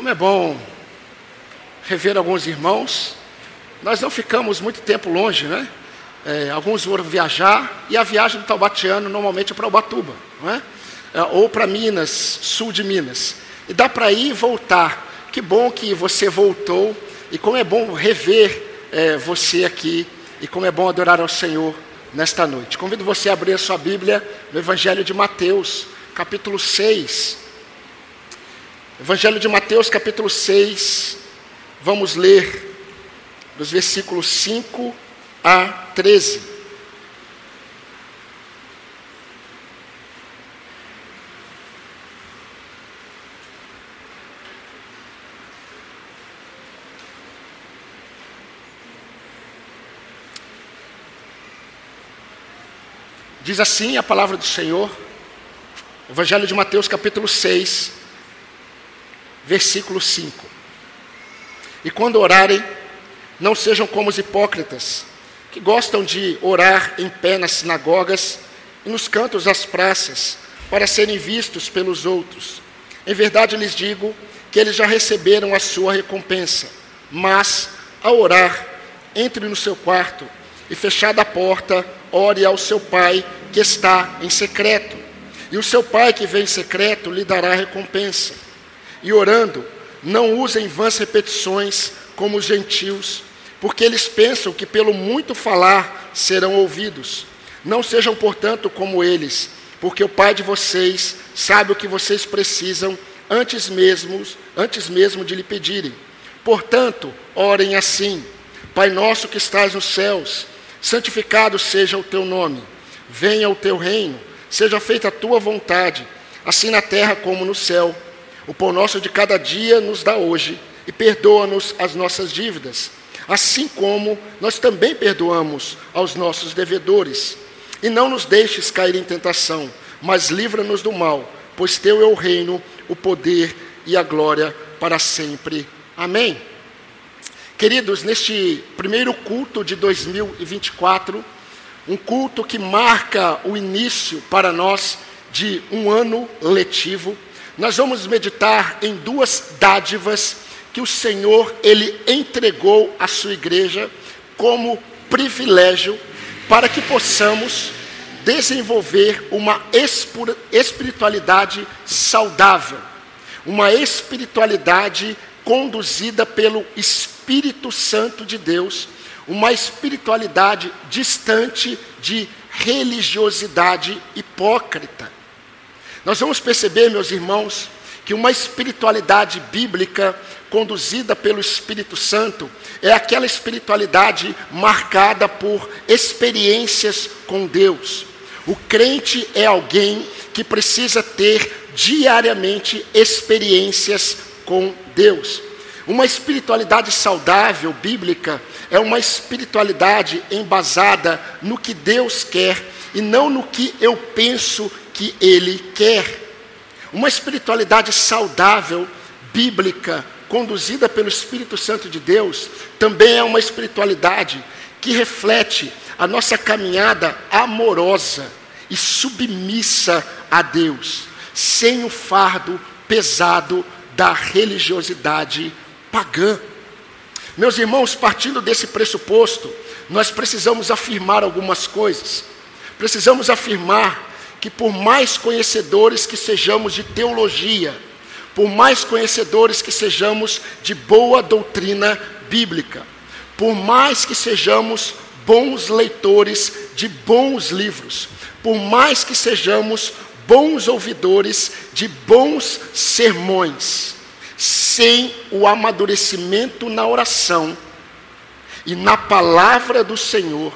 Como é bom rever alguns irmãos. Nós não ficamos muito tempo longe, né? É, alguns foram viajar e a viagem do Taubatiano normalmente é para Ubatuba, não é? é ou para Minas, sul de Minas. E dá para ir e voltar. Que bom que você voltou e como é bom rever é, você aqui e como é bom adorar ao Senhor nesta noite. Convido você a abrir a sua Bíblia no Evangelho de Mateus, capítulo 6. Evangelho de Mateus, capítulo 6. Vamos ler dos versículos 5 a 13. Diz assim a palavra do Senhor, Evangelho de Mateus, capítulo 6, versículo 5. E quando orarem, não sejam como os hipócritas, que gostam de orar em pé nas sinagogas e nos cantos das praças, para serem vistos pelos outros. Em verdade lhes digo que eles já receberam a sua recompensa. Mas, ao orar, entre no seu quarto e, fechada a porta, ore ao seu pai que está em secreto. E o seu pai que vem em secreto lhe dará recompensa. E orando, não usem vãs repetições como os gentios, porque eles pensam que pelo muito falar serão ouvidos. Não sejam, portanto, como eles, porque o Pai de vocês sabe o que vocês precisam antes mesmo, antes mesmo de lhe pedirem. Portanto, orem assim: Pai nosso que estás nos céus, santificado seja o teu nome. Venha o teu reino, seja feita a tua vontade, assim na terra como no céu. O pão nosso de cada dia nos dá hoje, e perdoa-nos as nossas dívidas, assim como nós também perdoamos aos nossos devedores. E não nos deixes cair em tentação, mas livra-nos do mal, pois teu é o reino, o poder e a glória para sempre. Amém. Queridos, neste primeiro culto de 2024, um culto que marca o início para nós de um ano letivo. Nós vamos meditar em duas dádivas que o Senhor ele entregou à sua igreja como privilégio para que possamos desenvolver uma espiritualidade saudável, uma espiritualidade conduzida pelo Espírito Santo de Deus uma espiritualidade distante de religiosidade hipócrita. Nós vamos perceber, meus irmãos, que uma espiritualidade bíblica conduzida pelo Espírito Santo é aquela espiritualidade marcada por experiências com Deus. O crente é alguém que precisa ter diariamente experiências com Deus. Uma espiritualidade saudável, bíblica, é uma espiritualidade embasada no que Deus quer e não no que eu penso que Ele quer. Uma espiritualidade saudável, bíblica, conduzida pelo Espírito Santo de Deus, também é uma espiritualidade que reflete a nossa caminhada amorosa e submissa a Deus, sem o fardo pesado da religiosidade pagã. Meus irmãos, partindo desse pressuposto, nós precisamos afirmar algumas coisas. Precisamos afirmar que, por mais conhecedores que sejamos de teologia, por mais conhecedores que sejamos de boa doutrina bíblica, por mais que sejamos bons leitores de bons livros, por mais que sejamos bons ouvidores de bons sermões, sem o amadurecimento na oração e na palavra do Senhor,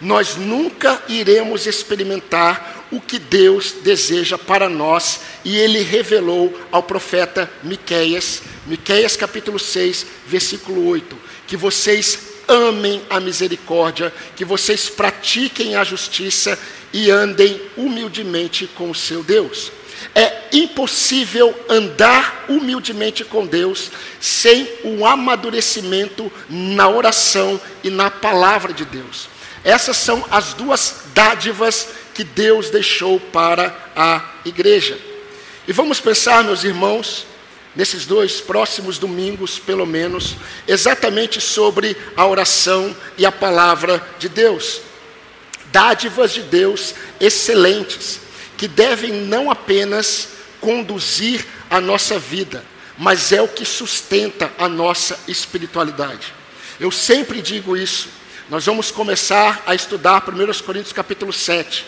nós nunca iremos experimentar o que Deus deseja para nós, e ele revelou ao profeta Miqueias, Miqueias capítulo 6, versículo 8, que vocês amem a misericórdia, que vocês pratiquem a justiça e andem humildemente com o seu Deus. É impossível andar humildemente com Deus sem um amadurecimento na oração e na palavra de Deus. Essas são as duas dádivas que Deus deixou para a igreja. E vamos pensar, meus irmãos, nesses dois próximos domingos, pelo menos, exatamente sobre a oração e a palavra de Deus. Dádivas de Deus excelentes, que devem não apenas conduzir a nossa vida, mas é o que sustenta a nossa espiritualidade. Eu sempre digo isso. Nós vamos começar a estudar 1 Coríntios capítulo 7.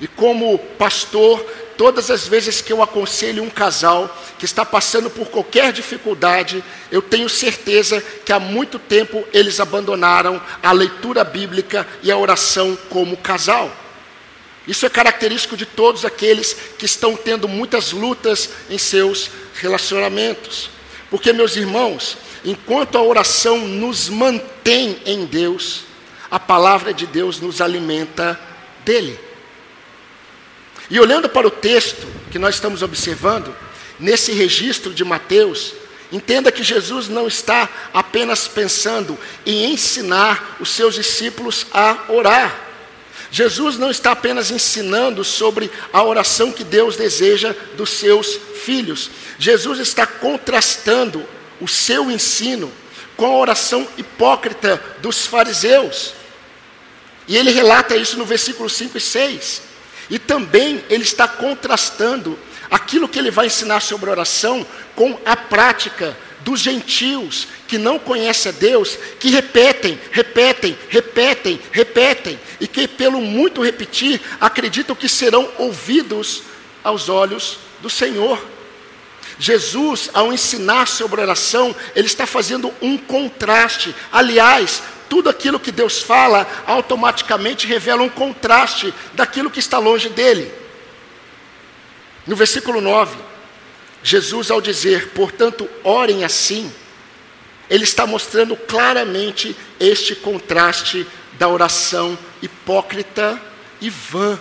E como pastor, todas as vezes que eu aconselho um casal que está passando por qualquer dificuldade, eu tenho certeza que há muito tempo eles abandonaram a leitura bíblica e a oração como casal. Isso é característico de todos aqueles que estão tendo muitas lutas em seus relacionamentos. Porque, meus irmãos, enquanto a oração nos mantém em Deus, a palavra de Deus nos alimenta dele. E olhando para o texto que nós estamos observando, nesse registro de Mateus, entenda que Jesus não está apenas pensando em ensinar os seus discípulos a orar. Jesus não está apenas ensinando sobre a oração que Deus deseja dos seus filhos. Jesus está contrastando o seu ensino com a oração hipócrita dos fariseus. E ele relata isso no versículo 5 e 6. E também ele está contrastando aquilo que ele vai ensinar sobre oração com a prática dos gentios que não conhecem a Deus, que repetem, repetem, repetem, repetem, e que pelo muito repetir acreditam que serão ouvidos aos olhos do Senhor. Jesus, ao ensinar sobre oração, ele está fazendo um contraste. Aliás, tudo aquilo que Deus fala automaticamente revela um contraste daquilo que está longe dele. No versículo 9, Jesus, ao dizer, portanto, orem assim, ele está mostrando claramente este contraste da oração hipócrita e vã,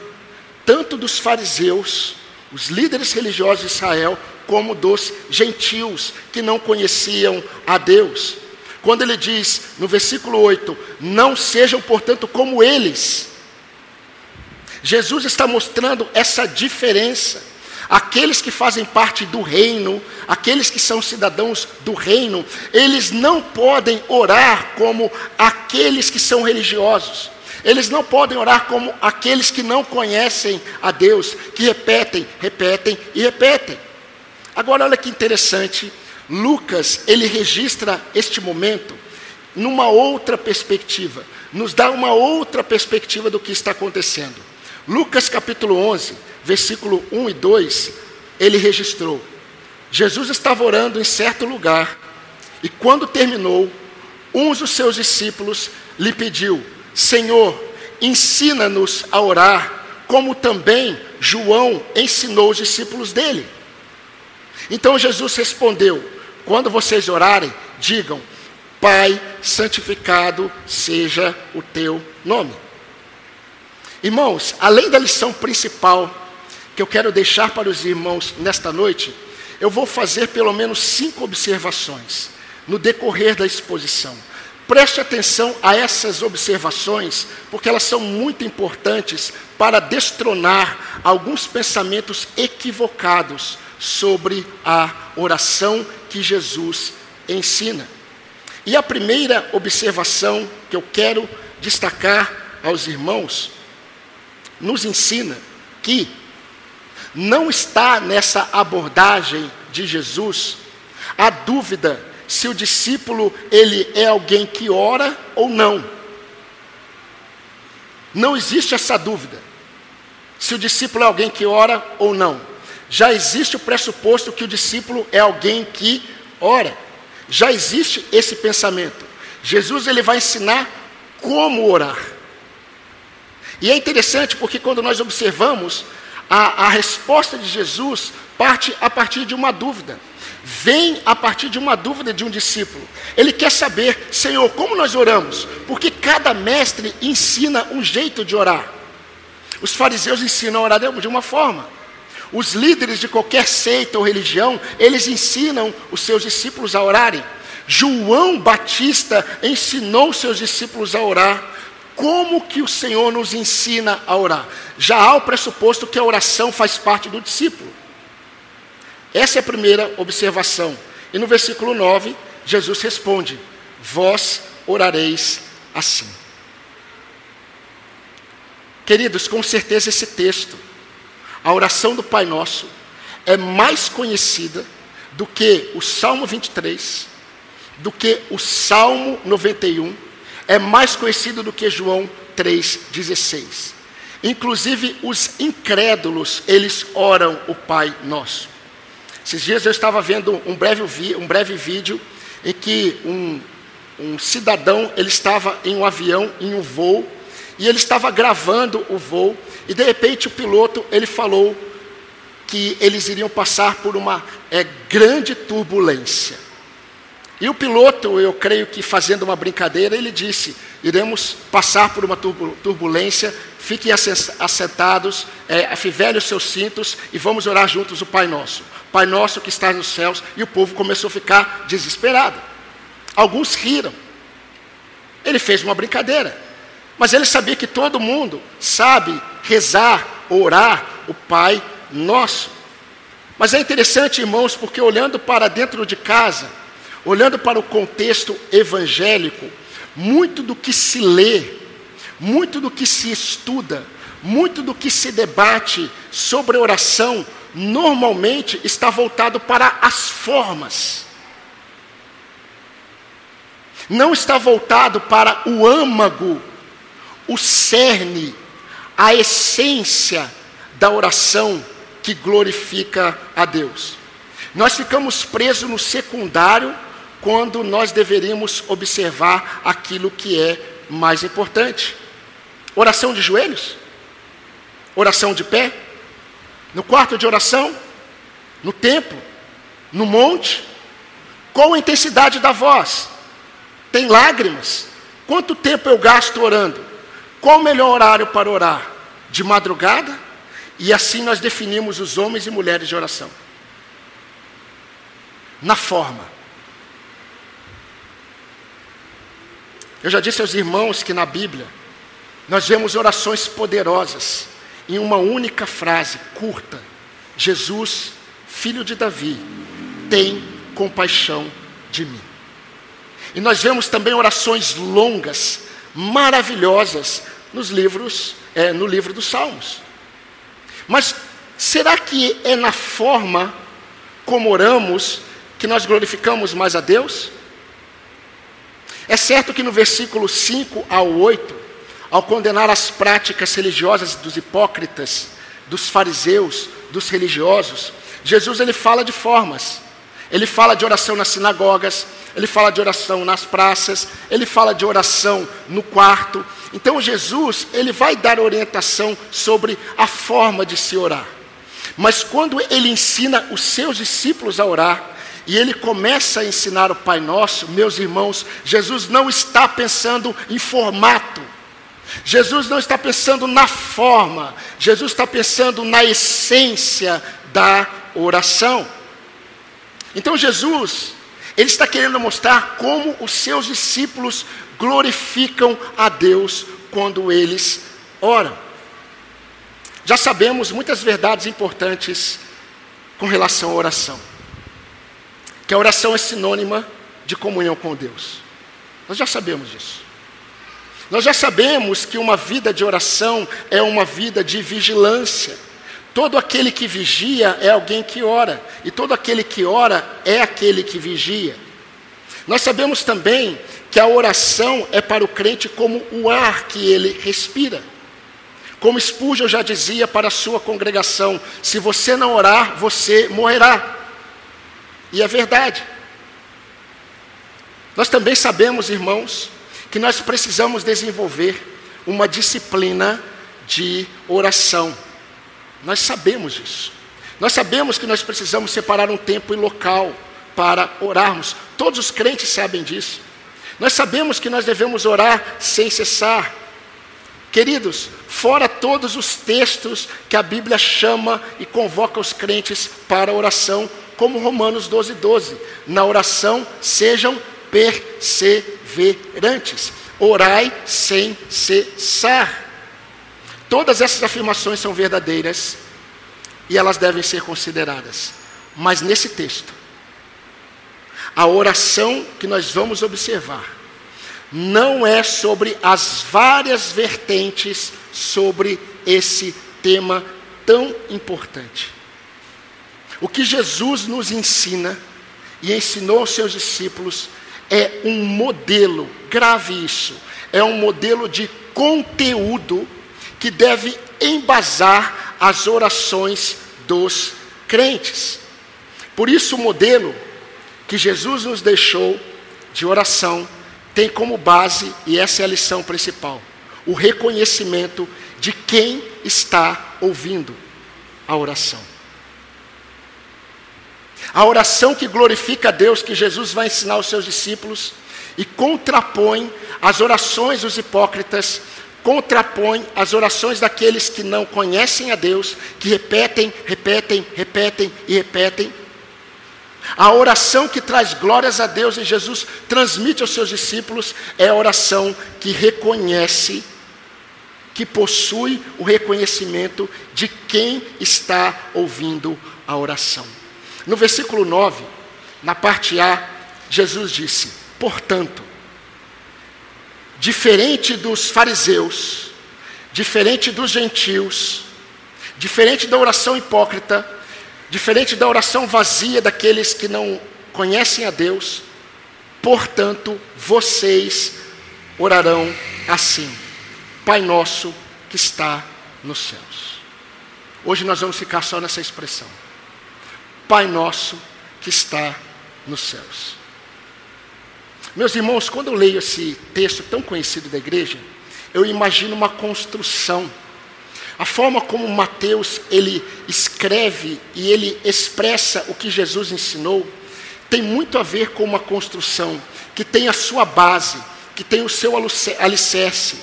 tanto dos fariseus, os líderes religiosos de Israel, como dos gentios que não conheciam a Deus. Quando ele diz no versículo 8: Não sejam, portanto, como eles. Jesus está mostrando essa diferença. Aqueles que fazem parte do reino, aqueles que são cidadãos do reino, eles não podem orar como aqueles que são religiosos. Eles não podem orar como aqueles que não conhecem a Deus, que repetem, repetem e repetem. Agora, olha que interessante Lucas, ele registra este momento numa outra perspectiva, nos dá uma outra perspectiva do que está acontecendo. Lucas capítulo 11, versículo 1 e 2, ele registrou: Jesus estava orando em certo lugar, e quando terminou, um dos seus discípulos lhe pediu: Senhor, ensina-nos a orar, como também João ensinou os discípulos dele. Então Jesus respondeu: quando vocês orarem, digam: Pai, santificado seja o teu nome. Irmãos, além da lição principal que eu quero deixar para os irmãos nesta noite, eu vou fazer pelo menos cinco observações no decorrer da exposição. Preste atenção a essas observações, porque elas são muito importantes para destronar alguns pensamentos equivocados sobre a oração que Jesus ensina. E a primeira observação que eu quero destacar aos irmãos, nos ensina que não está nessa abordagem de Jesus a dúvida se o discípulo ele é alguém que ora ou não. Não existe essa dúvida. Se o discípulo é alguém que ora ou não já existe o pressuposto que o discípulo é alguém que ora. Já existe esse pensamento. Jesus ele vai ensinar como orar. E é interessante porque quando nós observamos a, a resposta de Jesus parte a partir de uma dúvida. Vem a partir de uma dúvida de um discípulo. Ele quer saber, Senhor, como nós oramos? Porque cada mestre ensina um jeito de orar. Os fariseus ensinam a orar de uma forma. Os líderes de qualquer seita ou religião, eles ensinam os seus discípulos a orarem. João Batista ensinou seus discípulos a orar. Como que o Senhor nos ensina a orar? Já há o pressuposto que a oração faz parte do discípulo. Essa é a primeira observação. E no versículo 9, Jesus responde: Vós orareis assim. Queridos, com certeza esse texto, a oração do Pai Nosso, é mais conhecida do que o Salmo 23, do que o Salmo 91, é mais conhecido do que João 3,16. Inclusive os incrédulos, eles oram o Pai Nosso. Esses dias eu estava vendo um breve, um breve vídeo em que um, um cidadão, ele estava em um avião, em um voo, e ele estava gravando o voo, e de repente o piloto, ele falou que eles iriam passar por uma é, grande turbulência. E o piloto, eu creio que fazendo uma brincadeira, ele disse: iremos passar por uma turbulência, fiquem assentados, é, afivelem os seus cintos e vamos orar juntos o Pai Nosso. Pai Nosso que está nos céus, e o povo começou a ficar desesperado. Alguns riram. Ele fez uma brincadeira, mas ele sabia que todo mundo sabe rezar, orar o Pai Nosso. Mas é interessante, irmãos, porque olhando para dentro de casa, olhando para o contexto evangélico, muito do que se lê, muito do que se estuda, muito do que se debate sobre oração, normalmente está voltado para as formas. Não está voltado para o âmago, o cerne, a essência da oração que glorifica a Deus. Nós ficamos presos no secundário quando nós deveríamos observar aquilo que é mais importante. Oração de joelhos? Oração de pé? No quarto de oração? No templo? No monte? Qual a intensidade da voz? Tem lágrimas? Quanto tempo eu gasto orando? Qual o melhor horário para orar? De madrugada? E assim nós definimos os homens e mulheres de oração. Na forma. Eu já disse aos irmãos que na Bíblia nós vemos orações poderosas em uma única frase curta: Jesus, filho de Davi, tem compaixão de mim. E nós vemos também orações longas, maravilhosas nos livros, é, no livro dos Salmos. Mas será que é na forma como oramos que nós glorificamos mais a Deus? É certo que no versículo 5 ao 8, ao condenar as práticas religiosas dos hipócritas, dos fariseus, dos religiosos, Jesus ele fala de formas. Ele fala de oração nas sinagogas, ele fala de oração nas praças, ele fala de oração no quarto. Então Jesus, ele vai dar orientação sobre a forma de se orar. Mas quando ele ensina os seus discípulos a orar, e ele começa a ensinar o Pai Nosso, meus irmãos, Jesus não está pensando em formato, Jesus não está pensando na forma, Jesus está pensando na essência da oração. Então Jesus, ele está querendo mostrar como os seus discípulos glorificam a Deus quando eles oram. Já sabemos muitas verdades importantes com relação à oração que a oração é sinônima de comunhão com Deus. Nós já sabemos disso. Nós já sabemos que uma vida de oração é uma vida de vigilância. Todo aquele que vigia é alguém que ora, e todo aquele que ora é aquele que vigia. Nós sabemos também que a oração é para o crente como o ar que ele respira. Como Spurgeon já dizia para a sua congregação: se você não orar, você morrerá. E é verdade. Nós também sabemos, irmãos, que nós precisamos desenvolver uma disciplina de oração. Nós sabemos isso. Nós sabemos que nós precisamos separar um tempo e local para orarmos. Todos os crentes sabem disso. Nós sabemos que nós devemos orar sem cessar. Queridos, fora todos os textos que a Bíblia chama e convoca os crentes para oração, como Romanos 12, 12. Na oração, sejam perseverantes. Orai sem cessar. Todas essas afirmações são verdadeiras e elas devem ser consideradas. Mas nesse texto, a oração que nós vamos observar não é sobre as várias vertentes sobre esse tema tão importante. O que Jesus nos ensina e ensinou aos seus discípulos é um modelo, grave isso, é um modelo de conteúdo que deve embasar as orações dos crentes. Por isso, o modelo que Jesus nos deixou de oração tem como base, e essa é a lição principal, o reconhecimento de quem está ouvindo a oração. A oração que glorifica a Deus, que Jesus vai ensinar aos seus discípulos, e contrapõe as orações dos hipócritas, contrapõe as orações daqueles que não conhecem a Deus, que repetem, repetem, repetem e repetem. A oração que traz glórias a Deus e Jesus transmite aos seus discípulos é a oração que reconhece, que possui o reconhecimento de quem está ouvindo a oração. No versículo 9, na parte A, Jesus disse: Portanto, diferente dos fariseus, diferente dos gentios, diferente da oração hipócrita, diferente da oração vazia daqueles que não conhecem a Deus, portanto, vocês orarão assim: Pai nosso que está nos céus. Hoje nós vamos ficar só nessa expressão. Pai nosso que está nos céus. Meus irmãos, quando eu leio esse texto tão conhecido da igreja, eu imagino uma construção. A forma como Mateus ele escreve e ele expressa o que Jesus ensinou tem muito a ver com uma construção que tem a sua base, que tem o seu alicerce.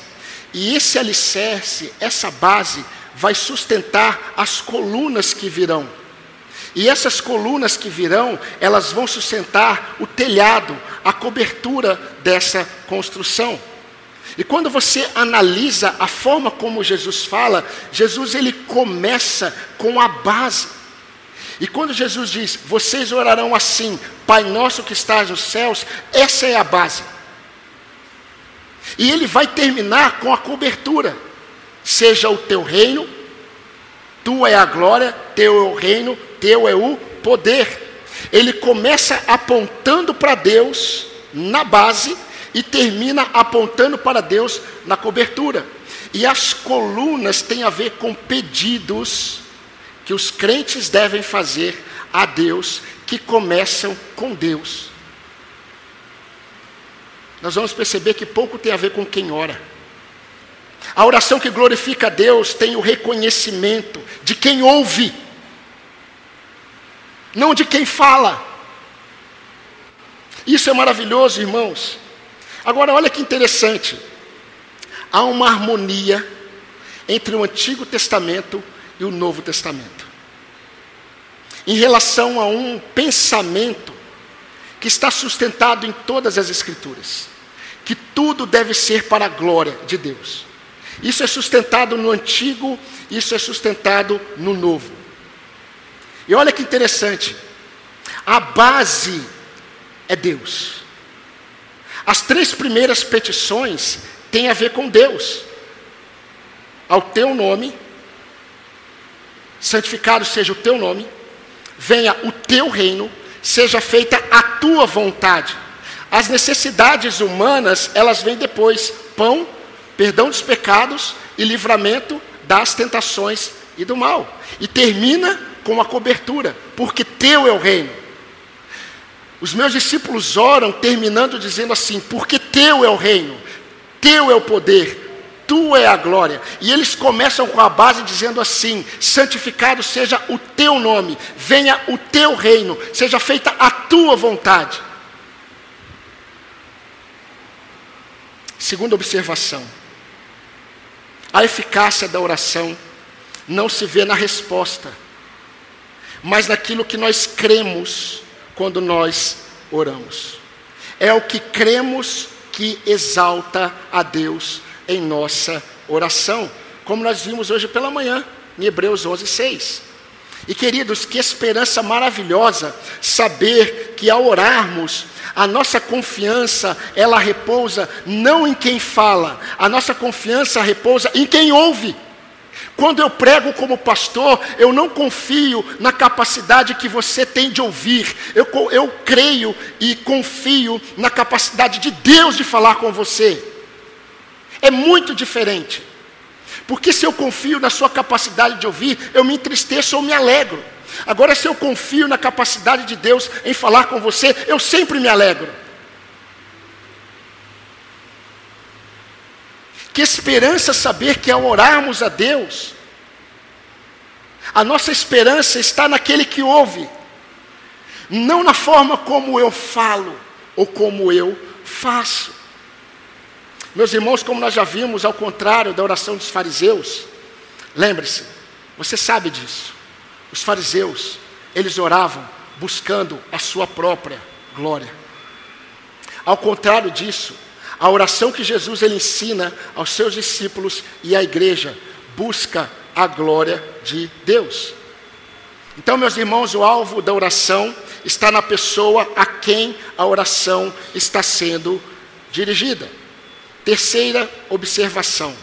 E esse alicerce, essa base, vai sustentar as colunas que virão. E essas colunas que virão, elas vão sustentar o telhado, a cobertura dessa construção. E quando você analisa a forma como Jesus fala, Jesus ele começa com a base. E quando Jesus diz: "Vocês orarão assim, Pai nosso que estás nos céus", essa é a base. E ele vai terminar com a cobertura. Seja o teu reino, tua é a glória, teu é o reino, teu é o poder. Ele começa apontando para Deus na base e termina apontando para Deus na cobertura. E as colunas têm a ver com pedidos que os crentes devem fazer a Deus, que começam com Deus. Nós vamos perceber que pouco tem a ver com quem ora. A oração que glorifica a Deus tem o reconhecimento de quem ouve não de quem fala. Isso é maravilhoso, irmãos. Agora, olha que interessante. Há uma harmonia entre o Antigo Testamento e o Novo Testamento. Em relação a um pensamento que está sustentado em todas as Escrituras, que tudo deve ser para a glória de Deus. Isso é sustentado no Antigo, isso é sustentado no Novo. E olha que interessante, a base é Deus. As três primeiras petições têm a ver com Deus. Ao teu nome, santificado seja o teu nome, venha o teu reino, seja feita a tua vontade. As necessidades humanas, elas vêm depois: pão, perdão dos pecados e livramento das tentações e do mal. E termina com a cobertura, porque teu é o reino. Os meus discípulos oram terminando dizendo assim: porque teu é o reino, teu é o poder, tu é a glória. E eles começam com a base dizendo assim: santificado seja o teu nome, venha o teu reino, seja feita a tua vontade. Segunda observação: a eficácia da oração não se vê na resposta, mas naquilo que nós cremos quando nós oramos. É o que cremos que exalta a Deus em nossa oração, como nós vimos hoje pela manhã, em Hebreus 11, 6. E queridos, que esperança maravilhosa saber que ao orarmos, a nossa confiança, ela repousa não em quem fala, a nossa confiança repousa em quem ouve. Quando eu prego como pastor, eu não confio na capacidade que você tem de ouvir, eu, eu creio e confio na capacidade de Deus de falar com você. É muito diferente. Porque se eu confio na sua capacidade de ouvir, eu me entristeço ou me alegro. Agora, se eu confio na capacidade de Deus em falar com você, eu sempre me alegro. Que esperança saber que ao orarmos a Deus, a nossa esperança está naquele que ouve, não na forma como eu falo ou como eu faço. Meus irmãos, como nós já vimos, ao contrário da oração dos fariseus, lembre-se, você sabe disso. Os fariseus, eles oravam buscando a sua própria glória. Ao contrário disso, a oração que Jesus ele ensina aos seus discípulos e à igreja busca a glória de Deus. Então, meus irmãos, o alvo da oração está na pessoa a quem a oração está sendo dirigida. Terceira observação.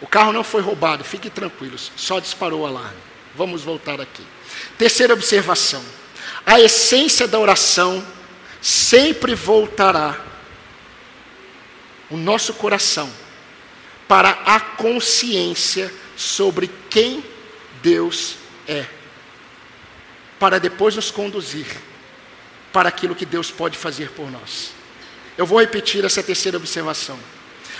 O carro não foi roubado, fiquem tranquilos, só disparou o alarme. Vamos voltar aqui. Terceira observação. A essência da oração sempre voltará o nosso coração para a consciência sobre quem Deus é, para depois nos conduzir para aquilo que Deus pode fazer por nós. Eu vou repetir essa terceira observação.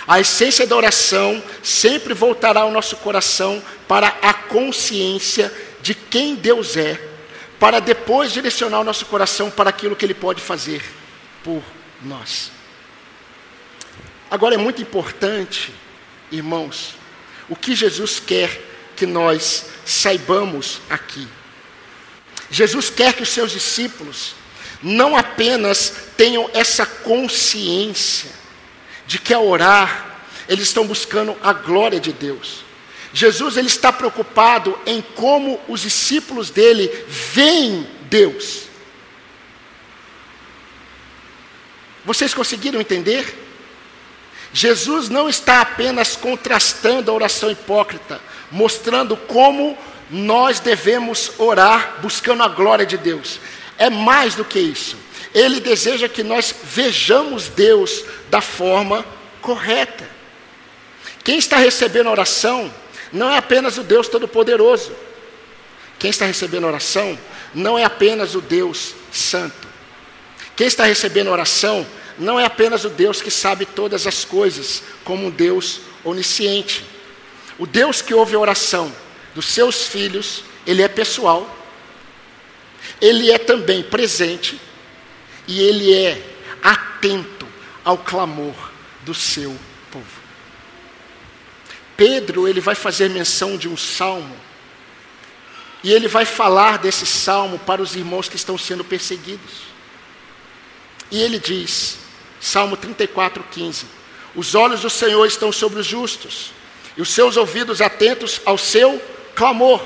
A essência da oração sempre voltará ao nosso coração para a consciência de quem Deus é, para depois direcionar o nosso coração para aquilo que Ele pode fazer por nós. Agora é muito importante, irmãos, o que Jesus quer que nós saibamos aqui. Jesus quer que os seus discípulos não apenas tenham essa consciência de que ao orar, eles estão buscando a glória de Deus. Jesus ele está preocupado em como os discípulos dele veem Deus. Vocês conseguiram entender? Jesus não está apenas contrastando a oração hipócrita, mostrando como nós devemos orar buscando a glória de Deus. É mais do que isso. Ele deseja que nós vejamos Deus da forma correta. Quem está recebendo a oração não é apenas o Deus Todo-Poderoso. Quem está recebendo a oração não é apenas o Deus Santo. Quem está recebendo a oração não é apenas o Deus que sabe todas as coisas, como um Deus onisciente. O Deus que ouve a oração dos seus filhos, ele é pessoal, ele é também presente e ele é atento ao clamor do seu povo. Pedro, ele vai fazer menção de um salmo, e ele vai falar desse salmo para os irmãos que estão sendo perseguidos. E ele diz: Salmo 34, 15. Os olhos do Senhor estão sobre os justos, e os seus ouvidos atentos ao seu clamor.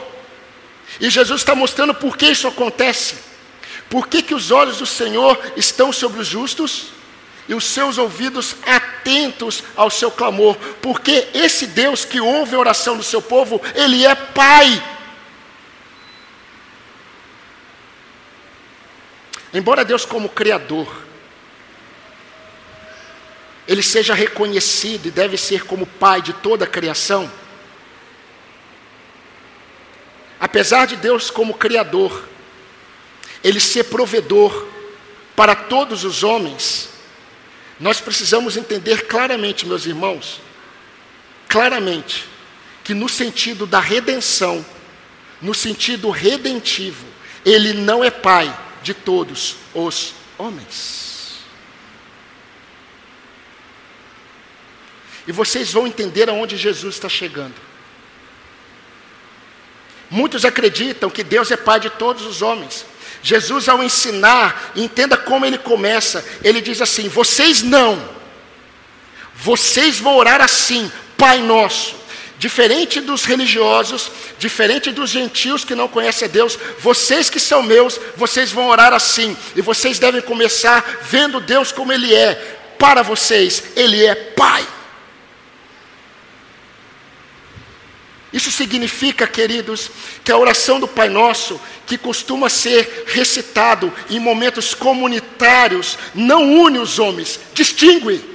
E Jesus está mostrando por que isso acontece. Por que, que os olhos do Senhor estão sobre os justos e os seus ouvidos atentos ao seu clamor? Porque esse Deus que ouve a oração do seu povo, Ele é Pai. Embora Deus, como Criador, ele seja reconhecido e deve ser como pai de toda a criação. Apesar de Deus como criador, ele ser provedor para todos os homens, nós precisamos entender claramente, meus irmãos, claramente, que no sentido da redenção, no sentido redentivo, ele não é pai de todos os homens. E vocês vão entender aonde Jesus está chegando. Muitos acreditam que Deus é Pai de todos os homens. Jesus, ao ensinar, entenda como ele começa. Ele diz assim: Vocês não, vocês vão orar assim, Pai Nosso. Diferente dos religiosos, diferente dos gentios que não conhecem a Deus, vocês que são meus, vocês vão orar assim. E vocês devem começar vendo Deus como Ele é. Para vocês, Ele é Pai. Isso significa, queridos, que a oração do Pai Nosso, que costuma ser recitado em momentos comunitários, não une os homens, distingue.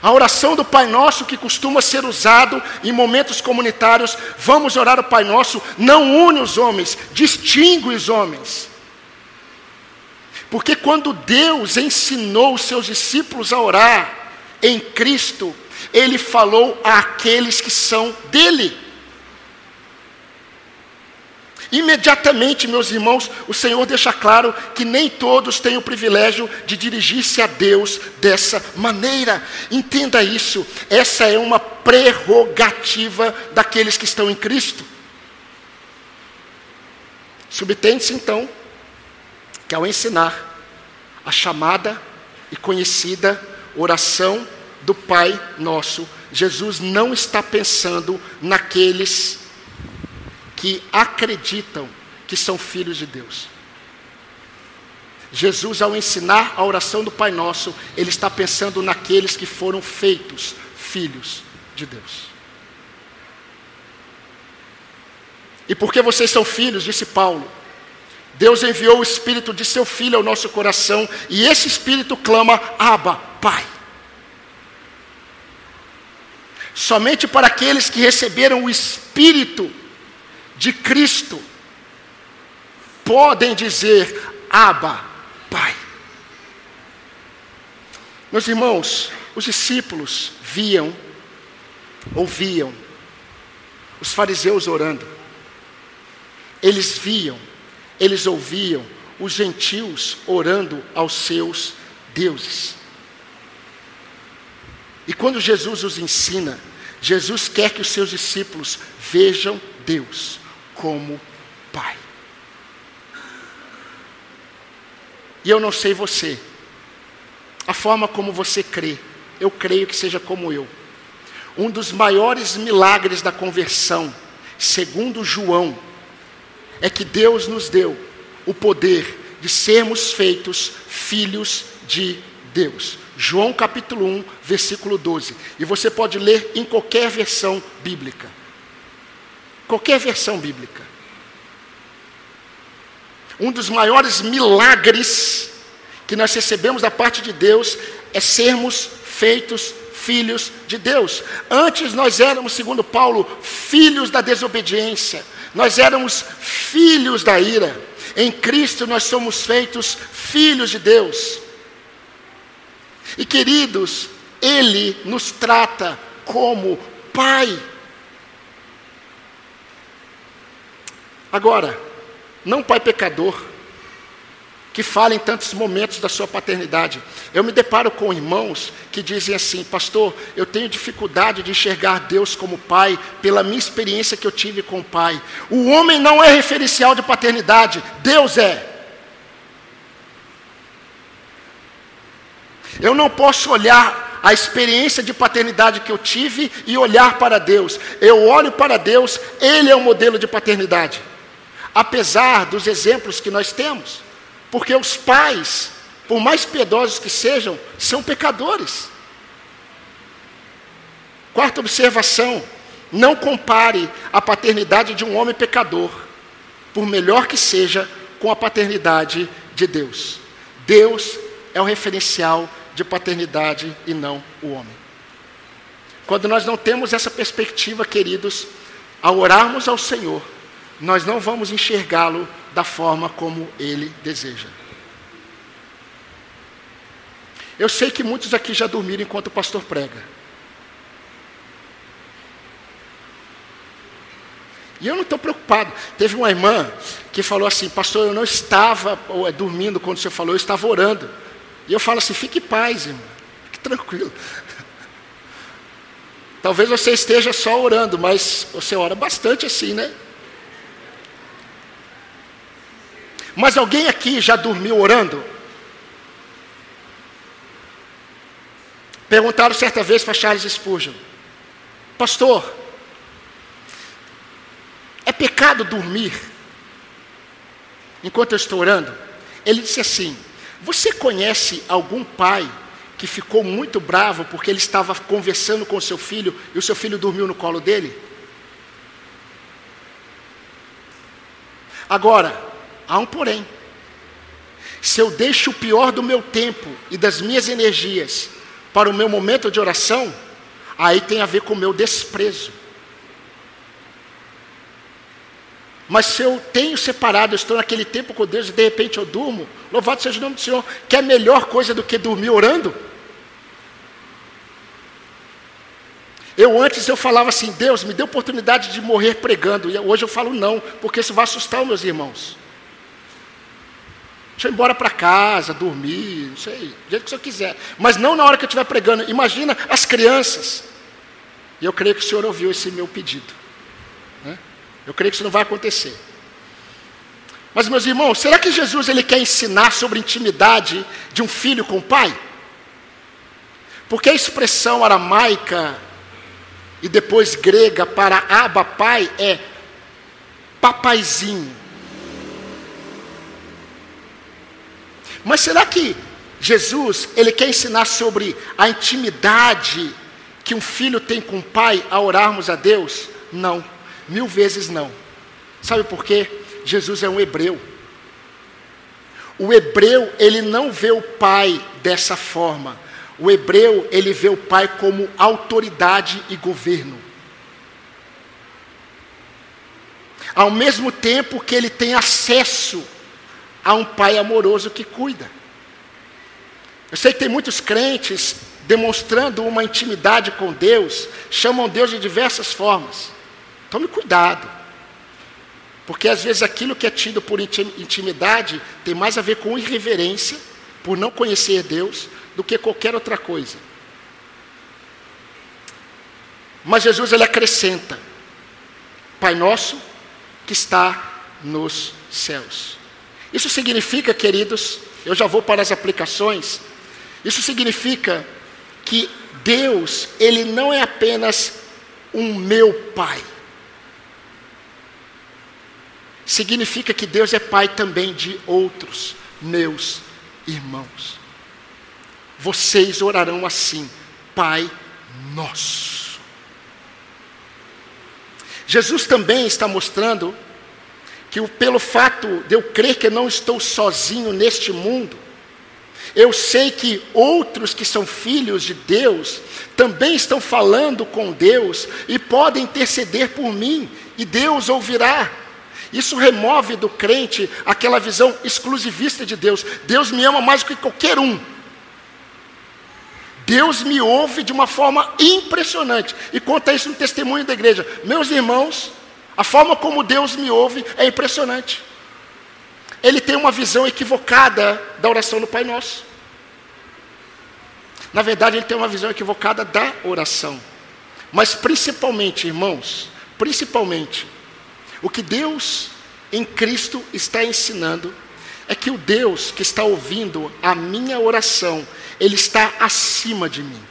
A oração do Pai Nosso, que costuma ser usado em momentos comunitários, vamos orar o Pai Nosso, não une os homens, distingue os homens. Porque quando Deus ensinou os seus discípulos a orar em Cristo, Ele falou àqueles que são dele. Imediatamente, meus irmãos, o Senhor deixa claro que nem todos têm o privilégio de dirigir-se a Deus dessa maneira. Entenda isso, essa é uma prerrogativa daqueles que estão em Cristo. Subtende-se então que ao ensinar a chamada e conhecida oração do Pai Nosso, Jesus não está pensando naqueles que acreditam que são filhos de Deus. Jesus, ao ensinar a oração do Pai Nosso, ele está pensando naqueles que foram feitos filhos de Deus. E porque vocês são filhos, disse Paulo, Deus enviou o Espírito de seu Filho ao nosso coração, e esse Espírito clama: Abba, Pai. Somente para aqueles que receberam o Espírito de Cristo podem dizer: Abba, Pai. Meus irmãos, os discípulos viam, ouviam, os fariseus orando, eles viam eles ouviam os gentios orando aos seus deuses. E quando Jesus os ensina, Jesus quer que os seus discípulos vejam Deus como Pai. E eu não sei você, a forma como você crê, eu creio que seja como eu. Um dos maiores milagres da conversão, segundo João, é que Deus nos deu o poder de sermos feitos filhos de Deus. João capítulo 1, versículo 12. E você pode ler em qualquer versão bíblica. Qualquer versão bíblica. Um dos maiores milagres que nós recebemos da parte de Deus é sermos feitos filhos de Deus. Antes nós éramos, segundo Paulo, filhos da desobediência nós éramos filhos da ira. Em Cristo nós somos feitos filhos de Deus. E queridos, Ele nos trata como Pai. Agora, não Pai pecador, que fala em tantos momentos da sua paternidade. Eu me deparo com irmãos que dizem assim: Pastor, eu tenho dificuldade de enxergar Deus como Pai, pela minha experiência que eu tive com o Pai. O homem não é referencial de paternidade, Deus é. Eu não posso olhar a experiência de paternidade que eu tive e olhar para Deus. Eu olho para Deus, Ele é o modelo de paternidade. Apesar dos exemplos que nós temos. Porque os pais, por mais piedosos que sejam, são pecadores. Quarta observação: não compare a paternidade de um homem pecador, por melhor que seja, com a paternidade de Deus. Deus é o referencial de paternidade e não o homem. Quando nós não temos essa perspectiva, queridos, ao orarmos ao Senhor, nós não vamos enxergá-lo da forma como ele deseja. Eu sei que muitos aqui já dormiram enquanto o pastor prega. E eu não estou preocupado. Teve uma irmã que falou assim, pastor, eu não estava é, dormindo quando você falou, eu estava orando. E eu falo assim, fique em paz, irmão. Fique tranquilo. Talvez você esteja só orando, mas você ora bastante assim, né? Mas alguém aqui já dormiu orando? Perguntaram certa vez para Charles Spurgeon: Pastor, é pecado dormir enquanto eu estou orando? Ele disse assim: Você conhece algum pai que ficou muito bravo porque ele estava conversando com seu filho e o seu filho dormiu no colo dele? Agora, há um porém. Se eu deixo o pior do meu tempo e das minhas energias para o meu momento de oração, aí tem a ver com o meu desprezo. Mas se eu tenho separado, eu estou naquele tempo com Deus e de repente eu durmo, louvado seja o nome do Senhor, que é melhor coisa do que dormir orando? Eu antes eu falava assim, Deus, me dê oportunidade de morrer pregando. E hoje eu falo não, porque isso vai assustar os meus irmãos. Deixa eu ir embora para casa, dormir, não sei, do jeito que o senhor quiser. Mas não na hora que eu estiver pregando. Imagina as crianças. E eu creio que o senhor ouviu esse meu pedido. Né? Eu creio que isso não vai acontecer. Mas, meus irmãos, será que Jesus ele quer ensinar sobre intimidade de um filho com o pai? Porque a expressão aramaica e depois grega para aba pai é papaizinho. Mas será que Jesus, ele quer ensinar sobre a intimidade que um filho tem com o pai a orarmos a Deus? Não, mil vezes não. Sabe por quê? Jesus é um hebreu. O hebreu, ele não vê o pai dessa forma. O hebreu, ele vê o pai como autoridade e governo. Ao mesmo tempo que ele tem acesso a um pai amoroso que cuida. Eu sei que tem muitos crentes demonstrando uma intimidade com Deus, chamam Deus de diversas formas. Tome cuidado. Porque às vezes aquilo que é tido por intimidade tem mais a ver com irreverência, por não conhecer Deus, do que qualquer outra coisa. Mas Jesus ele acrescenta: Pai nosso que está nos céus. Isso significa, queridos, eu já vou para as aplicações. Isso significa que Deus, ele não é apenas um meu pai. Significa que Deus é pai também de outros meus irmãos. Vocês orarão assim: Pai nosso. Jesus também está mostrando que pelo fato de eu crer que eu não estou sozinho neste mundo, eu sei que outros que são filhos de Deus também estão falando com Deus e podem interceder por mim, e Deus ouvirá. Isso remove do crente aquela visão exclusivista de Deus. Deus me ama mais do que qualquer um. Deus me ouve de uma forma impressionante. E conta isso no testemunho da igreja. Meus irmãos, a forma como Deus me ouve é impressionante. Ele tem uma visão equivocada da oração do Pai Nosso. Na verdade, ele tem uma visão equivocada da oração. Mas principalmente, irmãos, principalmente, o que Deus em Cristo está ensinando é que o Deus que está ouvindo a minha oração, ele está acima de mim.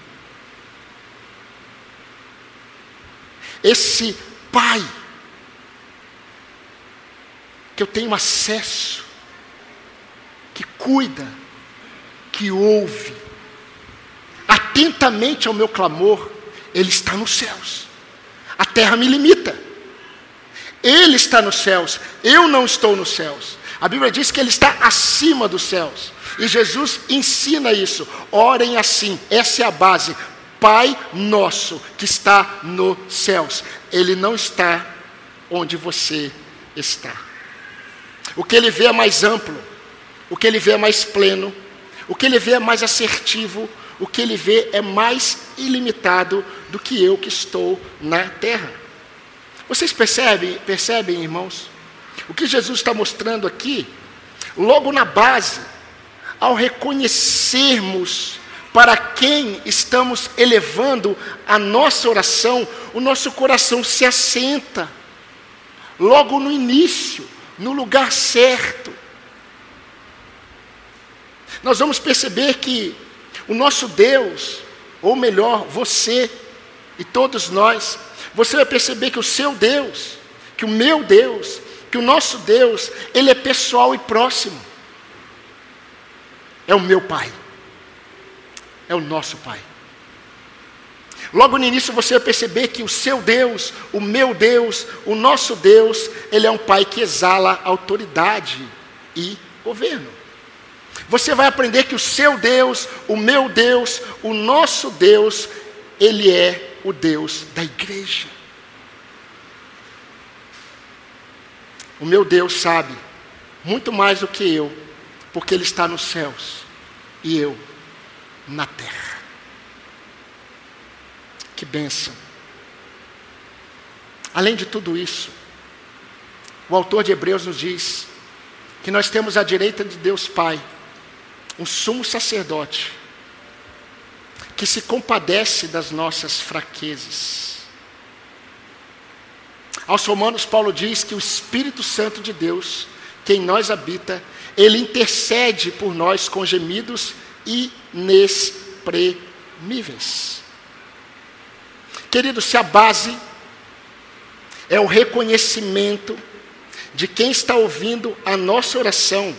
Esse Pai que eu tenho acesso, que cuida, que ouve atentamente ao meu clamor, Ele está nos céus. A terra me limita. Ele está nos céus, eu não estou nos céus. A Bíblia diz que Ele está acima dos céus. E Jesus ensina isso. Orem assim, essa é a base. Pai nosso que está nos céus. Ele não está onde você está. O que ele vê é mais amplo, o que ele vê é mais pleno, o que ele vê é mais assertivo, o que ele vê é mais ilimitado do que eu que estou na terra. Vocês percebem, percebem, irmãos? O que Jesus está mostrando aqui, logo na base, ao reconhecermos para quem estamos elevando a nossa oração, o nosso coração se assenta. Logo no início, no lugar certo. Nós vamos perceber que o nosso Deus, ou melhor, você e todos nós, você vai perceber que o seu Deus, que o meu Deus, que o nosso Deus, ele é pessoal e próximo. É o meu Pai. É o nosso Pai. Logo no início você vai perceber que o seu Deus, o meu Deus, o nosso Deus, ele é um Pai que exala autoridade e governo. Você vai aprender que o seu Deus, o meu Deus, o nosso Deus, ele é o Deus da igreja. O meu Deus sabe muito mais do que eu, porque Ele está nos céus e eu na terra. Que bênção. Além de tudo isso, o autor de Hebreus nos diz que nós temos à direita de Deus Pai um sumo sacerdote que se compadece das nossas fraquezas. Aos Romanos, Paulo diz que o Espírito Santo de Deus, que em nós habita, ele intercede por nós com gemidos inexprimíveis. Querido, se a base é o reconhecimento de quem está ouvindo a nossa oração,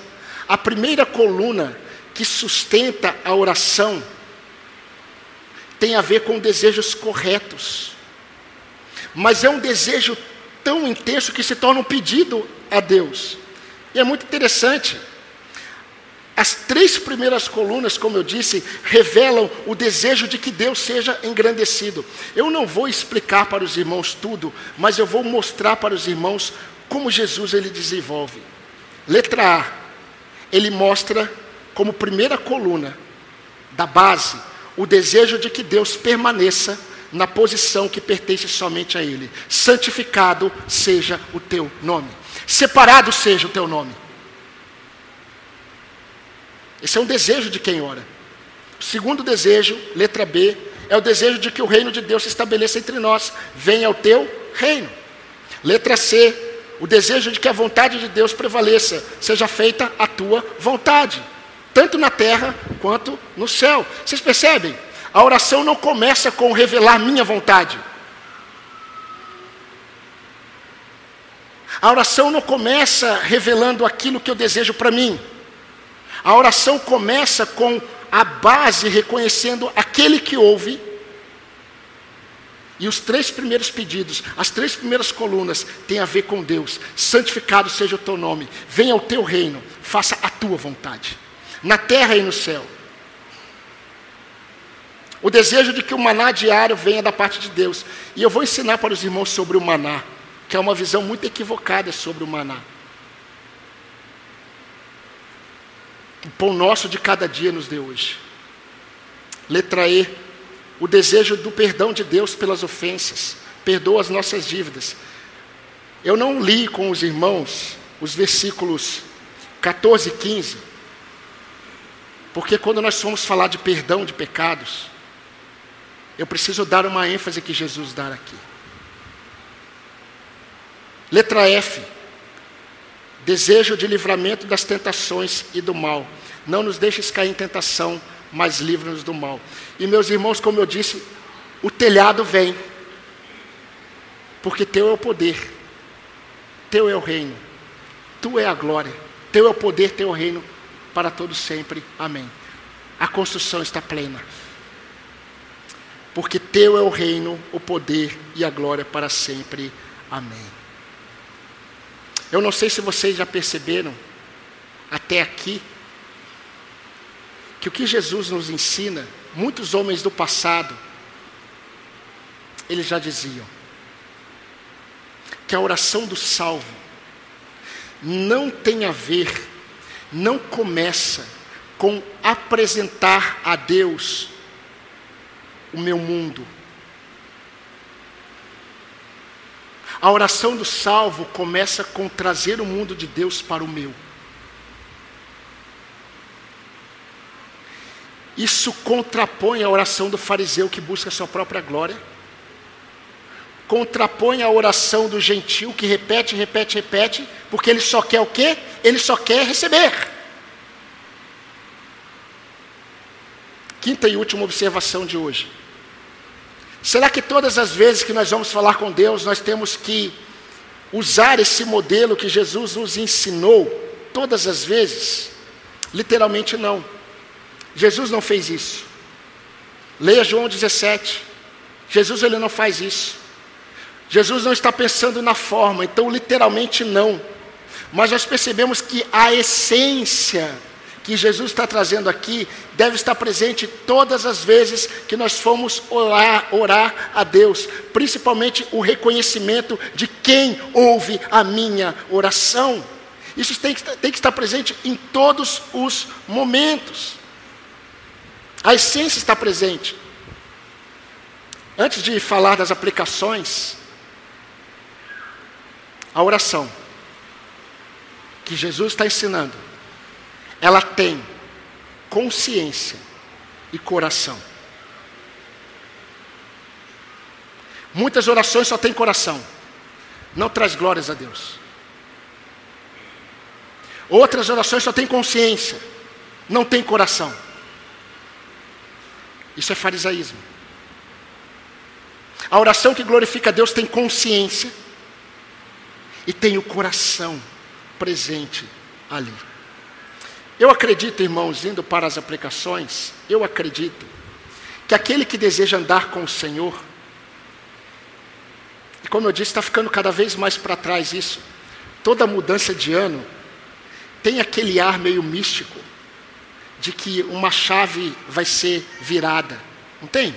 a primeira coluna que sustenta a oração tem a ver com desejos corretos. Mas é um desejo tão intenso que se torna um pedido a Deus. E é muito interessante. As três primeiras colunas, como eu disse, revelam o desejo de que Deus seja engrandecido. Eu não vou explicar para os irmãos tudo, mas eu vou mostrar para os irmãos como Jesus ele desenvolve. Letra A, ele mostra como primeira coluna da base o desejo de que Deus permaneça na posição que pertence somente a Ele. Santificado seja o teu nome. Separado seja o teu nome. Esse é um desejo de quem ora. O segundo desejo, letra B, é o desejo de que o reino de Deus se estabeleça entre nós. Venha o teu reino. Letra C, o desejo de que a vontade de Deus prevaleça, seja feita a tua vontade tanto na terra quanto no céu. Vocês percebem? A oração não começa com revelar minha vontade. A oração não começa revelando aquilo que eu desejo para mim. A oração começa com a base reconhecendo aquele que ouve. E os três primeiros pedidos, as três primeiras colunas, têm a ver com Deus. Santificado seja o teu nome, venha o teu reino, faça a tua vontade na terra e no céu. O desejo de que o maná diário venha da parte de Deus. E eu vou ensinar para os irmãos sobre o maná, que é uma visão muito equivocada sobre o maná. O pão nosso de cada dia nos deu hoje. Letra E. O desejo do perdão de Deus pelas ofensas. Perdoa as nossas dívidas. Eu não li com os irmãos os versículos 14 e 15. Porque quando nós formos falar de perdão de pecados, eu preciso dar uma ênfase que Jesus dá aqui. Letra F. Desejo de livramento das tentações e do mal. Não nos deixes cair em tentação, mas livra-nos do mal. E meus irmãos, como eu disse, o telhado vem. Porque teu é o poder, teu é o reino, tu é a glória, teu é o poder, teu é o reino para todos sempre. Amém. A construção está plena. Porque teu é o reino, o poder e a glória para sempre. Amém. Eu não sei se vocês já perceberam até aqui que o que Jesus nos ensina, muitos homens do passado, eles já diziam que a oração do salvo não tem a ver não começa com apresentar a Deus o meu mundo. A oração do salvo começa com trazer o mundo de Deus para o meu. Isso contrapõe a oração do fariseu que busca sua própria glória. Contrapõe a oração do gentil que repete, repete, repete, porque ele só quer o quê? Ele só quer receber. quinta e última observação de hoje. Será que todas as vezes que nós vamos falar com Deus, nós temos que usar esse modelo que Jesus nos ensinou todas as vezes? Literalmente não. Jesus não fez isso. Leia João 17. Jesus ele não faz isso. Jesus não está pensando na forma, então literalmente não. Mas nós percebemos que a essência que Jesus está trazendo aqui deve estar presente todas as vezes que nós formos orar, orar a Deus, principalmente o reconhecimento de quem ouve a minha oração. Isso tem que, tem que estar presente em todos os momentos. A essência está presente. Antes de falar das aplicações, a oração que Jesus está ensinando, ela tem consciência e coração. Muitas orações só têm coração, não traz glórias a Deus. Outras orações só têm consciência, não tem coração. Isso é farisaísmo. A oração que glorifica a Deus tem consciência e tem o coração presente ali. Eu acredito, irmãos, indo para as aplicações, eu acredito que aquele que deseja andar com o Senhor, e como eu disse, está ficando cada vez mais para trás isso, toda mudança de ano tem aquele ar meio místico de que uma chave vai ser virada, não tem?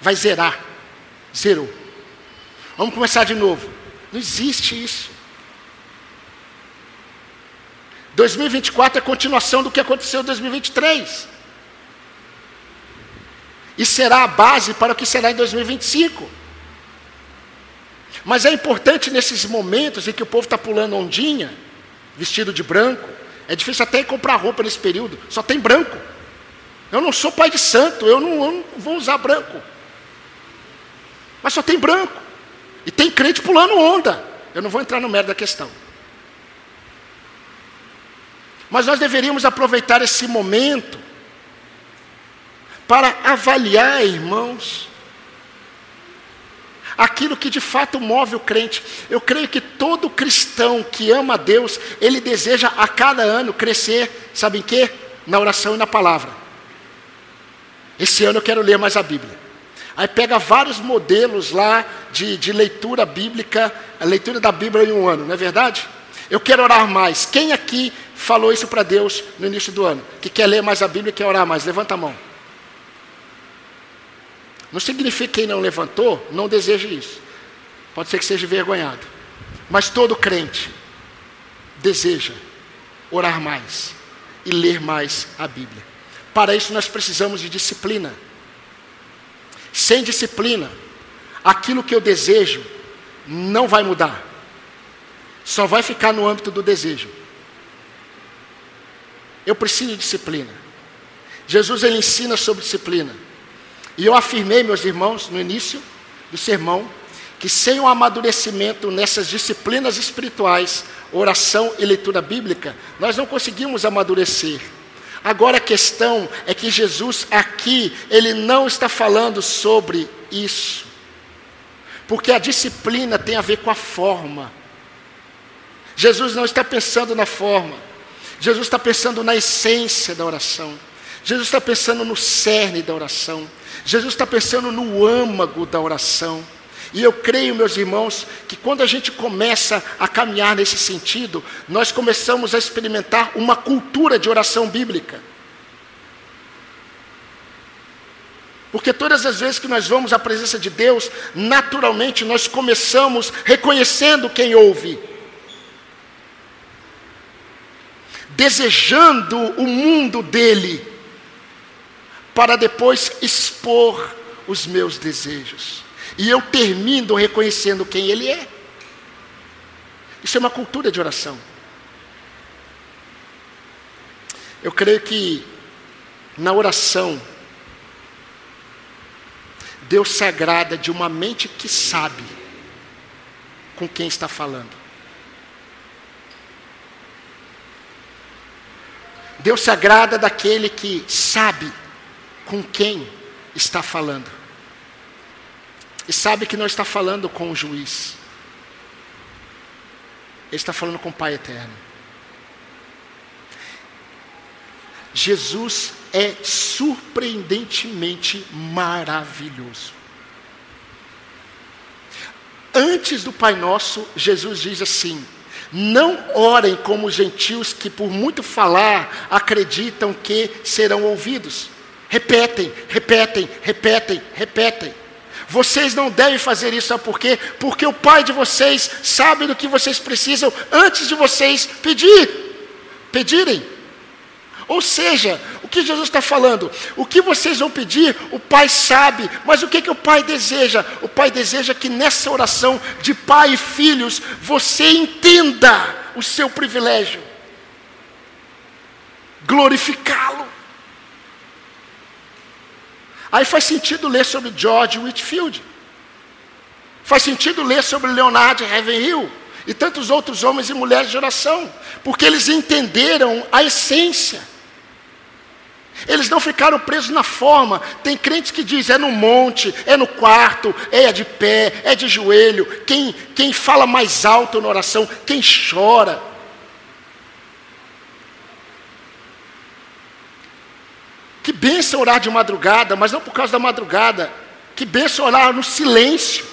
Vai zerar, zerou. Vamos começar de novo. Não existe isso. 2024 é continuação do que aconteceu em 2023. E será a base para o que será em 2025. Mas é importante nesses momentos em que o povo está pulando ondinha, vestido de branco. É difícil até comprar roupa nesse período, só tem branco. Eu não sou pai de santo, eu não, eu não vou usar branco. Mas só tem branco. E tem crente pulando onda. Eu não vou entrar no mérito da questão. Mas nós deveríamos aproveitar esse momento para avaliar, irmãos, aquilo que de fato move o crente. Eu creio que todo cristão que ama a Deus, ele deseja a cada ano crescer, sabe em quê? Na oração e na palavra. Esse ano eu quero ler mais a Bíblia. Aí pega vários modelos lá de, de leitura bíblica, a leitura da Bíblia em um ano, não é verdade? Eu quero orar mais. Quem aqui falou isso para Deus no início do ano? Que quer ler mais a Bíblia e quer orar mais? Levanta a mão. Não significa que quem não levantou não deseja isso. Pode ser que seja envergonhado. Mas todo crente deseja orar mais e ler mais a Bíblia. Para isso nós precisamos de disciplina. Sem disciplina, aquilo que eu desejo não vai mudar. Só vai ficar no âmbito do desejo. Eu preciso de disciplina. Jesus ele ensina sobre disciplina. E eu afirmei, meus irmãos, no início do sermão, que sem o amadurecimento nessas disciplinas espirituais, oração e leitura bíblica, nós não conseguimos amadurecer. Agora a questão é que Jesus aqui, ele não está falando sobre isso. Porque a disciplina tem a ver com a forma. Jesus não está pensando na forma. Jesus está pensando na essência da oração. Jesus está pensando no cerne da oração. Jesus está pensando no âmago da oração. E eu creio, meus irmãos, que quando a gente começa a caminhar nesse sentido, nós começamos a experimentar uma cultura de oração bíblica. Porque todas as vezes que nós vamos à presença de Deus, naturalmente nós começamos reconhecendo quem ouve. Desejando o mundo dele para depois expor os meus desejos. E eu termino reconhecendo quem Ele é. Isso é uma cultura de oração. Eu creio que na oração, Deus se agrada de uma mente que sabe com quem está falando. Deus se agrada daquele que sabe com quem está falando. E sabe que não está falando com o juiz. Ele está falando com o Pai eterno. Jesus é surpreendentemente maravilhoso. Antes do Pai Nosso, Jesus diz assim: Não orem como os gentios que, por muito falar, acreditam que serão ouvidos. Repetem, repetem, repetem, repetem. Vocês não devem fazer isso, sabe por quê? Porque o Pai de vocês sabe do que vocês precisam antes de vocês pedir, pedirem. Ou seja, que Jesus está falando? O que vocês vão pedir, o Pai sabe, mas o que, que o Pai deseja? O Pai deseja que nessa oração de pai e filhos, você entenda o seu privilégio, glorificá-lo. Aí faz sentido ler sobre George Whitfield, faz sentido ler sobre Leonardo Ravenhill e tantos outros homens e mulheres de oração, porque eles entenderam a essência. Eles não ficaram presos na forma. Tem crentes que dizem é no monte, é no quarto, é de pé, é de joelho. Quem, quem fala mais alto na oração, quem chora. Que benção orar de madrugada, mas não por causa da madrugada. Que benção orar no silêncio.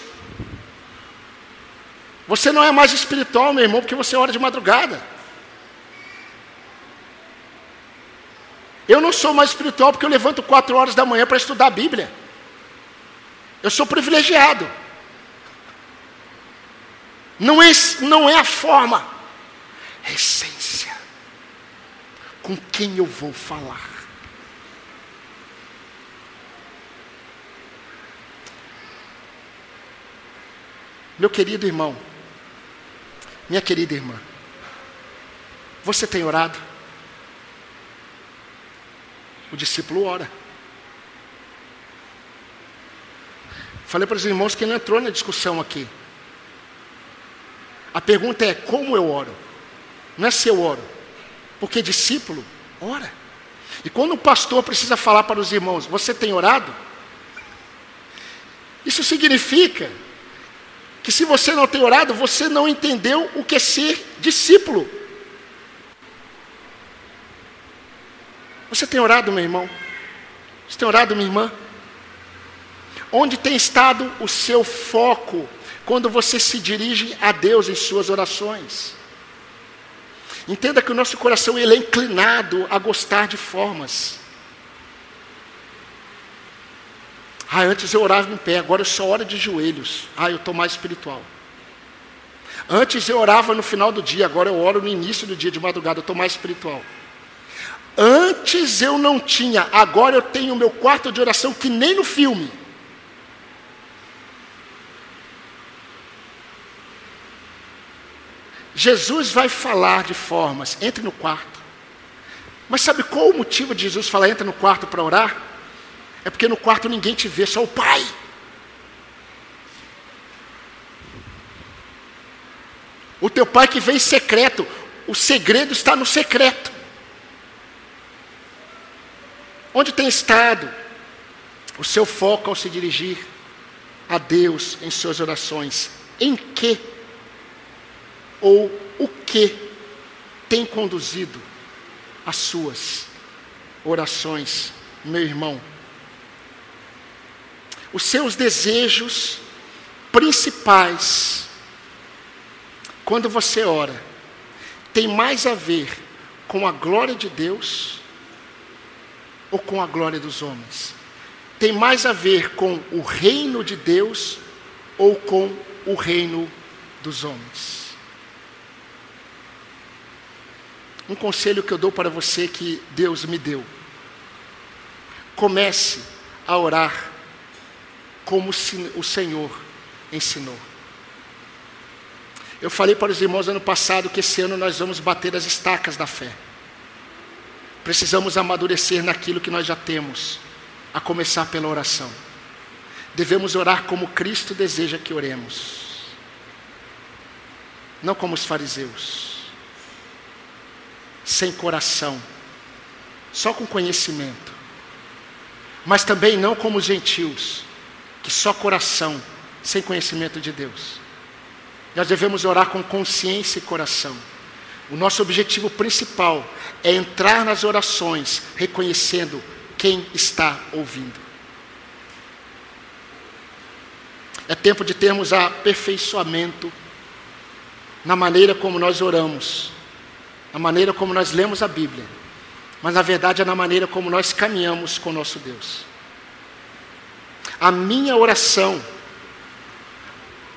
Você não é mais espiritual, meu irmão, porque você ora de madrugada. Eu não sou mais espiritual porque eu levanto quatro horas da manhã para estudar a Bíblia. Eu sou privilegiado. Não é, não é a forma, é a essência. Com quem eu vou falar? Meu querido irmão, minha querida irmã, você tem orado? O discípulo ora. Falei para os irmãos que não entrou na discussão aqui. A pergunta é como eu oro? Não é se eu oro. Porque discípulo ora. E quando o pastor precisa falar para os irmãos, você tem orado? Isso significa que se você não tem orado, você não entendeu o que é ser discípulo. Você tem orado, meu irmão? Você tem orado, minha irmã? Onde tem estado o seu foco quando você se dirige a Deus em suas orações? Entenda que o nosso coração ele é inclinado a gostar de formas. Ah, antes eu orava em pé, agora eu só oro de joelhos. Ah, eu estou mais espiritual. Antes eu orava no final do dia, agora eu oro no início do dia, de madrugada, eu estou mais espiritual. Antes eu não tinha, agora eu tenho o meu quarto de oração que nem no filme. Jesus vai falar de formas, entre no quarto. Mas sabe qual o motivo de Jesus falar entra no quarto para orar? É porque no quarto ninguém te vê, só o Pai. O teu pai que vem em secreto, o segredo está no secreto. Onde tem estado o seu foco ao se dirigir a Deus em suas orações? Em que ou o que tem conduzido as suas orações, meu irmão? Os seus desejos principais, quando você ora, tem mais a ver com a glória de Deus ou com a glória dos homens? Tem mais a ver com o reino de Deus ou com o reino dos homens? Um conselho que eu dou para você que Deus me deu. Comece a orar como o Senhor ensinou. Eu falei para os irmãos ano passado que esse ano nós vamos bater as estacas da fé. Precisamos amadurecer naquilo que nós já temos, a começar pela oração. Devemos orar como Cristo deseja que oremos, não como os fariseus, sem coração, só com conhecimento. mas também não como os gentios, que só coração, sem conhecimento de Deus. Nós devemos orar com consciência e coração. O nosso objetivo principal é entrar nas orações reconhecendo quem está ouvindo. É tempo de termos aperfeiçoamento na maneira como nós oramos, na maneira como nós lemos a Bíblia, mas na verdade é na maneira como nós caminhamos com nosso Deus. A minha oração,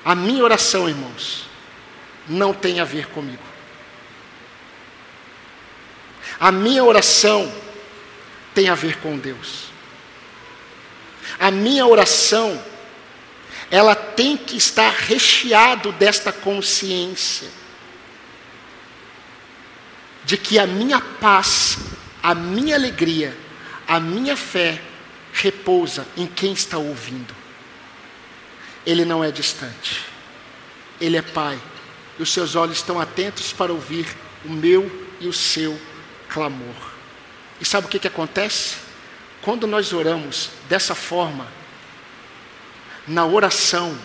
a minha oração, irmãos, não tem a ver comigo. A minha oração tem a ver com Deus. A minha oração ela tem que estar recheado desta consciência de que a minha paz, a minha alegria, a minha fé repousa em quem está ouvindo. Ele não é distante. Ele é Pai. E os seus olhos estão atentos para ouvir o meu e o seu clamor. E sabe o que, que acontece? Quando nós oramos dessa forma, na oração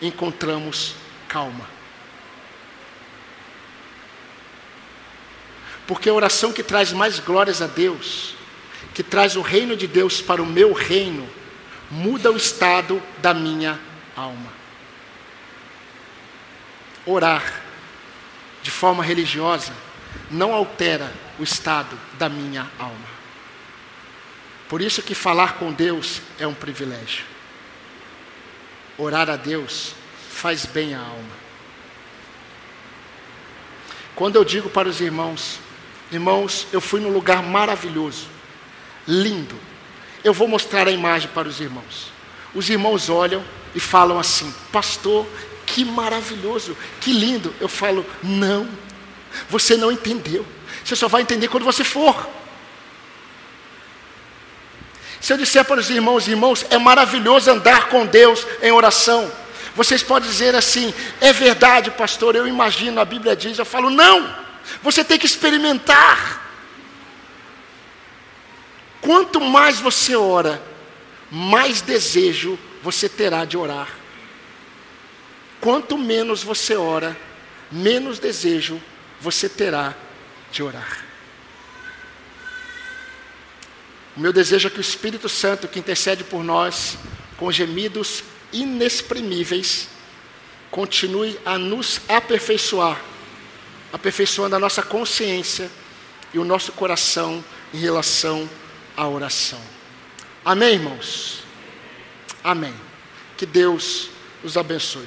encontramos calma. Porque a oração que traz mais glórias a Deus, que traz o reino de Deus para o meu reino, muda o estado da minha alma. Orar de forma religiosa não altera o estado da minha alma. Por isso que falar com Deus é um privilégio. Orar a Deus faz bem à alma. Quando eu digo para os irmãos, irmãos, eu fui num lugar maravilhoso, lindo. Eu vou mostrar a imagem para os irmãos. Os irmãos olham e falam assim: Pastor, que maravilhoso, que lindo. Eu falo: Não, você não entendeu. Você só vai entender quando você for. Se eu disser para os irmãos, irmãos, é maravilhoso andar com Deus em oração. Vocês podem dizer assim: é verdade, pastor, eu imagino, a Bíblia diz. Eu falo: não, você tem que experimentar. Quanto mais você ora, mais desejo você terá de orar. Quanto menos você ora, menos desejo você terá de orar. O meu desejo é que o Espírito Santo, que intercede por nós com gemidos inexprimíveis, continue a nos aperfeiçoar, aperfeiçoando a nossa consciência e o nosso coração em relação à oração. Amém, irmãos? Amém. Que Deus os abençoe.